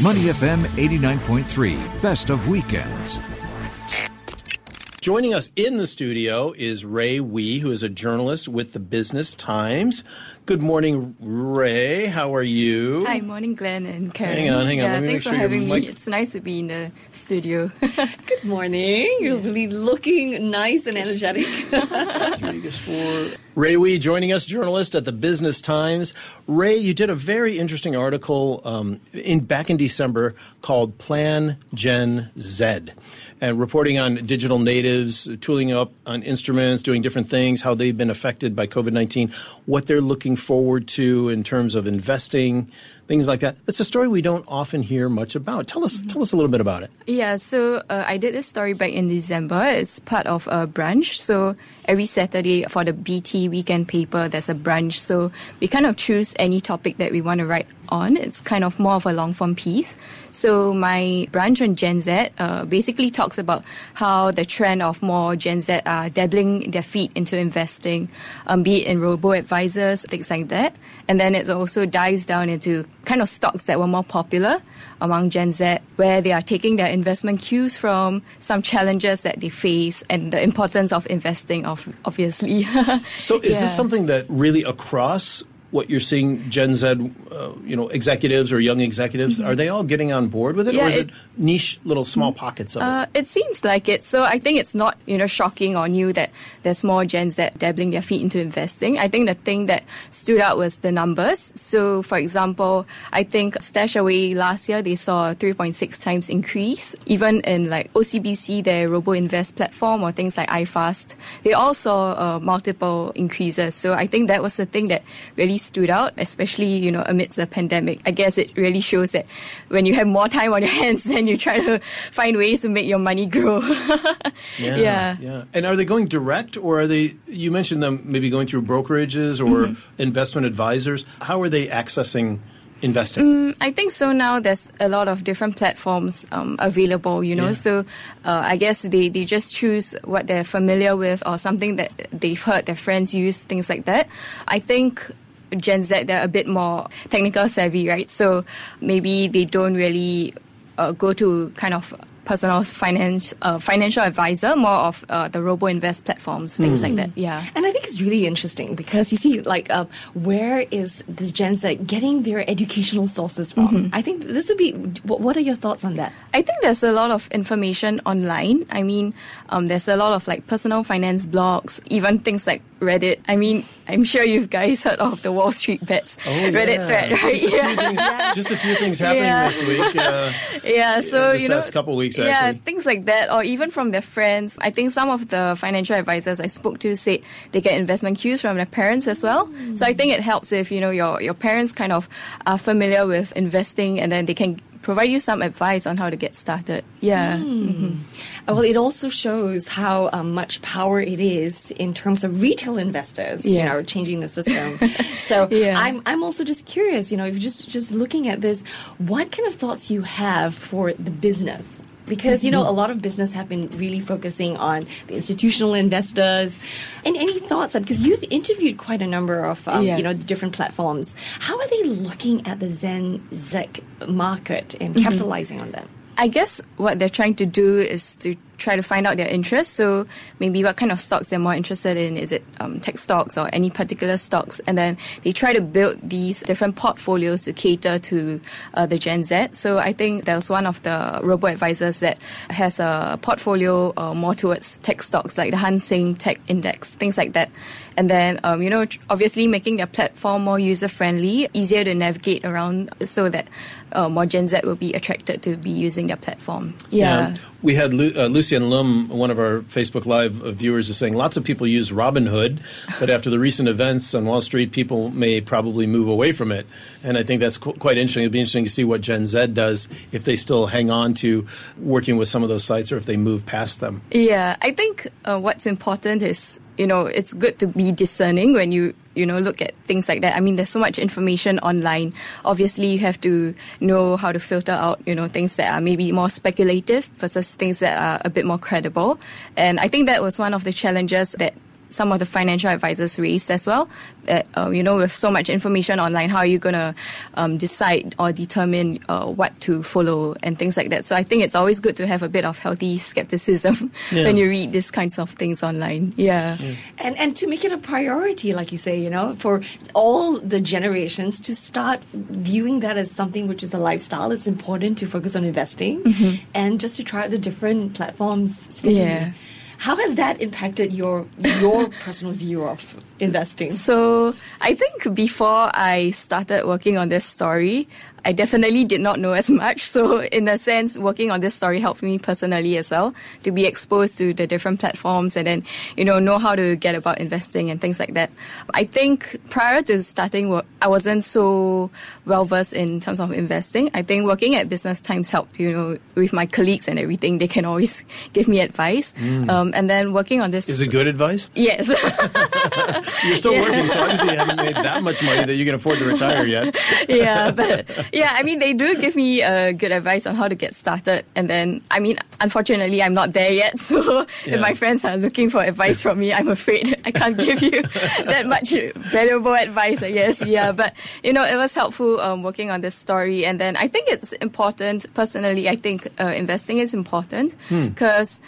Money FM 89.3, best of weekends. Joining us in the studio is Ray Wee, who is a journalist with the Business Times. Good morning, Ray. How are you? Hi, morning, Glenn and Karen. Hang on, hang on. Yeah, Let me thanks make for sure your having mic- me. It's nice to be in the studio. Good morning. You're really looking nice and energetic. Ray Wee joining us, journalist at the Business Times. Ray, you did a very interesting article um, in back in December called Plan Gen Z, and reporting on digital natives, tooling up on instruments, doing different things, how they've been affected by COVID nineteen, what they're looking forward to in terms of investing, things like that. It's a story we don't often hear much about. Tell us, tell us a little bit about it. yeah, so uh, I did this story back in December. It's part of a brunch. So every Saturday for the BT weekend paper, there's a brunch. So we kind of choose any topic that we want to write on. It's kind of more of a long form piece. So my branch on Gen Z uh, basically talks about how the trend of more Gen Z are dabbling their feet into investing, um, be it in robo advisors, things like that. And then it also dives down into kind of stocks that were more popular among Gen Z, where they are taking their investment cues from, some challenges that they face, and the importance of investing, of, obviously. So is Yeah. this something that really across what you're seeing Gen Z, uh, you know, executives or young executives, are they all getting on board with it, Mm-hmm. Yeah, or is it, it- niche little small pockets of Uh, it? it seems like it. So I think it's not, you know, shocking or new that there's more Gen Z dabbling their feet into investing. I think the thing that stood out was the numbers. So, for example, I think Stashaway last year they saw a 3.6 times increase. Even in like OCBC, their robo invest platform or things like iFast, they all saw uh, multiple increases. So I think that was the thing that really stood out, especially you know amidst the pandemic. I guess it really shows that when you have more time on your hands, then you try to find ways to make your money grow. yeah. yeah. yeah. And are they going direct, or are they? You mentioned them maybe going through brokerages or Mm-hmm. investment advisors. How are they accessing investing? I think so now there's a lot of different platforms um, available, you know. Yeah. So uh, I guess they, they just choose what they're familiar with or something that they've heard their friends use, things like that. I think Gen Z, they're a bit more technical savvy, right? So maybe they don't really uh, go to kind of personal finance, uh, financial advisor, more of uh, the robo invest platforms, things like that. Yeah. and I think it's really interesting because you see, like, um, where is this Gen Z getting their educational sources from? I think this would be. What, what are your thoughts on that? I think there's a lot of information online. I mean, um, there's a lot of like personal finance blogs, even things like Reddit. I mean, I'm sure you guys heard of the Wall Street Bets Reddit Oh, yeah. thread, right? Just a few Yeah. things, just a few things happening Yeah. this week. Uh, yeah, so you know, couple weeks, yeah, things like that, or even from their friends. I think some of the financial advisors I spoke to said they get investment cues from their parents as well. So I think it helps if you know your your parents kind of are familiar with investing, and then they can provide you some advice on how to get started. Yeah. Uh, Well, it also shows how um, much power it is in terms of retail investors, you Yeah. know, changing the system. so Yeah. I'm, I'm also just curious, you know, if you're just, just looking at this, what kind of thoughts you have for the business? Because, you know, Mm-hmm. a lot of business have been really focusing on the institutional investors. And any thoughts? on Because you've interviewed quite a number of, um, Yeah. you know, the different platforms. How are they looking at the Gen Z market and Mm-hmm. capitalizing on that? I guess what they're trying to do is to try to find out their interests. So maybe what kind of stocks they're more interested in. Is it um, tech stocks or any particular stocks? And then they try to build these different portfolios to cater to uh, the Gen Z. So I think there was one of the robo advisors that has a portfolio uh, more towards tech stocks like the Hang Seng Tech Index, things like that. And then, um, you know, obviously making their platform more user friendly, easier to navigate around so that uh, more Gen Z will be attracted to be using their platform. Yeah. We had Lu- uh, Lucian Lum, one of our Facebook Live viewers, is saying lots of people use Robinhood, but after the recent events on Wall Street, people may probably move away from it. And I think that's qu- quite interesting. It'd be interesting to see what Gen Z does if they still hang on to working with some of those sites or if they move past them. Yeah, I think uh, what's important is you know it's good to be discerning when you you know look at things like that. I mean, there's so much information online. Obviously, you have to know how to filter out you know things that are maybe more speculative versus things that are a bit more credible. And I think that was one of the challenges that some of the financial advisors raised as well. That uh, you know, with so much information online, how are you gonna um, decide or determine uh, what to follow and things like that? So I think it's always good to have a bit of healthy skepticism Yeah. when you read these kinds of things online. Yeah. and and to make it a priority, like you say, you know, for all the generations to start viewing that as something which is a lifestyle. It's important to focus on investing and just to try out the different platforms. steadily. Yeah. How has that impacted your your personal view of investing? So I think before I started working on this story, I definitely did not know as much. So in a sense, working on this story helped me personally as well to be exposed to the different platforms and then, you know, know how to get about investing and things like that. I think prior to starting work, I wasn't so well versed in terms of investing. I think working at Business Times helped, you know, with my colleagues and everything. They can always give me advice. Um, and then working on this. Is it good advice? Yes. You're still working, so obviously you haven't made that much money that you can afford to retire yet. yeah, but yeah, I mean, they do give me uh, good advice on how to get started. And then, I mean, unfortunately, I'm not there yet. So Yeah. if my friends are looking for advice from me, I'm afraid I can't give you that much valuable advice, I guess. Yeah, but you know, it was helpful um, working on this story. And then I think it's important, personally, I think uh, investing is important because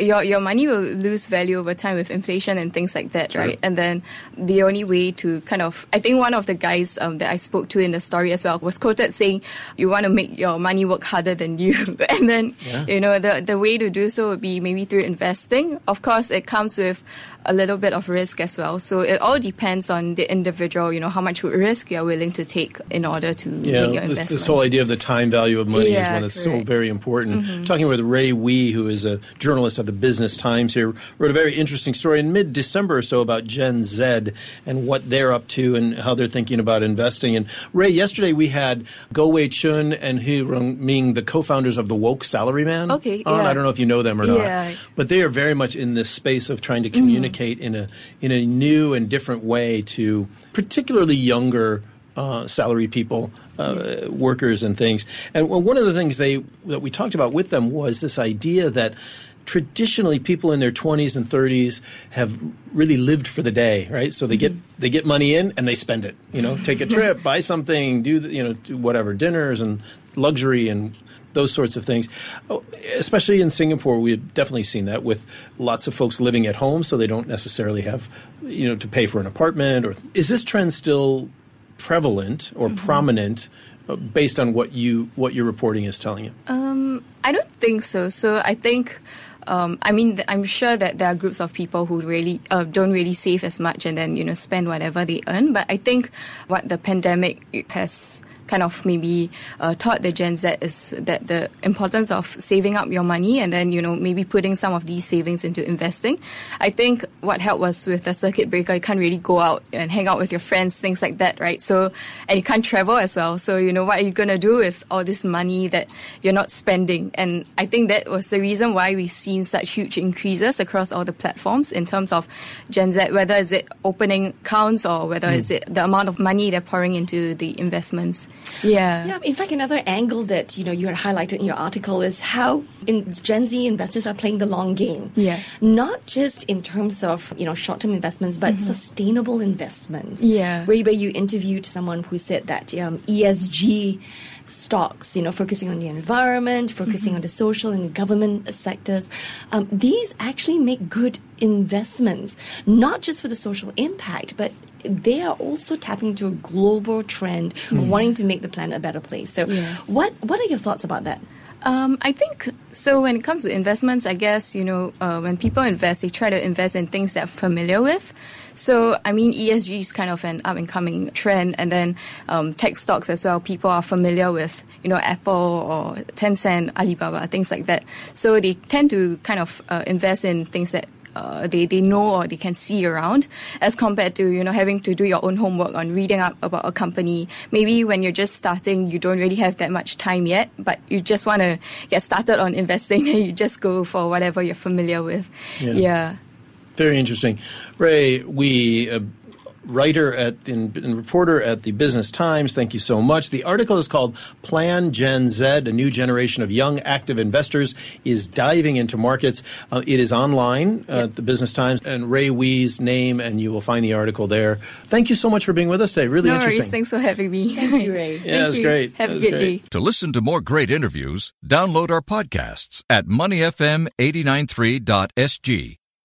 your your money will lose value over time with inflation and things like that, right? And then the only way to kind of, I think one of the guys um, that I spoke to in the story as well was quoted saying, "You want to make your money work harder than you," and then Yeah. you know the the way to do so would be maybe through investing. Of course, it comes with a little bit of risk as well. So it all depends on the individual. You know how much risk you are willing to take in order to make your Yeah, investment. this, this whole idea of the time value of money is one that's so very important. Talking with Ray Wee, who is a journalist at the Business Times here, wrote a very interesting story in mid December or so about Gen Z and what they're up to and how they're thinking about investing. And Ray, yesterday we had Goh Wei Choon and Ho Rong Ming, the co founders of the Woke Salaryman. Okay, on. yeah. I don't know if you know them or not. Yeah. But they are very much in this space of trying to communicate in a in a new and different way to particularly younger uh, salary people, uh, workers, and things. And one of the things they that we talked about with them was this idea that traditionally people in their 20s and 30s have really lived for the day right? So they get mm-hmm. they get money in and they spend it you know take a trip buy something do the, you know do whatever dinners and luxury and those sorts of things. Oh, especially in singapore we've definitely seen that with lots of folks living at home so they don't necessarily have you know to pay for an apartment or is this trend still prevalent or mm-hmm. prominent uh, based on what you what your reporting is telling you? Um, I don't think so. So I think, um, I mean, I'm sure that there are groups of people who really uh, don't really save as much and then you know spend whatever they earn. But I think what the pandemic has kind of maybe uh, taught the Gen Z is that the importance of saving up your money and then you know maybe putting some of these savings into investing. I think what helped was with the circuit breaker, you can't really go out and hang out with your friends, things like that, right? So and you can't travel as well. So you know what are you gonna do with all this money that you're not spending? And I think that was the reason why we've seen such huge increases across all the platforms in terms of Gen Z, whether is it opening accounts or whether is it the amount of money they're pouring into the investments. Yeah. Yeah, in fact, another angle that you know you had highlighted in your article is how in Gen Z investors are playing the long game. Yeah. not just in terms of you know short-term investments, but sustainable investments. Mm-hmm. Yeah. where where you interviewed someone who said that um, ESG stocks, you know, focusing on the environment, focusing on the social and government sectors, um, these actually make good investments, not just for the social impact, but they are also tapping into a global trend of wanting to make the planet a better place. So, Yeah. what what are your thoughts about that? Um, I think so. When it comes to investments, I guess you know uh, when people invest, they try to invest in things they're familiar with. So I mean, ESG is kind of an up and coming trend, and then um, tech stocks as well. People are familiar with you know Apple or Tencent, Alibaba, things like that. So they tend to kind of uh, invest in things that uh, they, they know or they can see around as compared to you know having to do your own homework on reading up about a company maybe when you're just starting you don't really have that much time yet but you just want to get started on investing and you just go for whatever you're familiar with Yeah. yeah Very interesting. Ray, we uh, writer at and, and reporter at the Business Times. Thank you so much. The article is called "Plan Gen Z: A New Generation of Young Active Investors is Diving into Markets." Uh, it is online uh, at the Business Times and Ray Wee's name, and you will find the article there. Thank you so much for being with us today. Really no interesting. Worries. Thanks for having me. Thank you, Ray. yeah, that's great. Have a good great. day. To listen to more great interviews, download our podcasts at moneyfm893.sg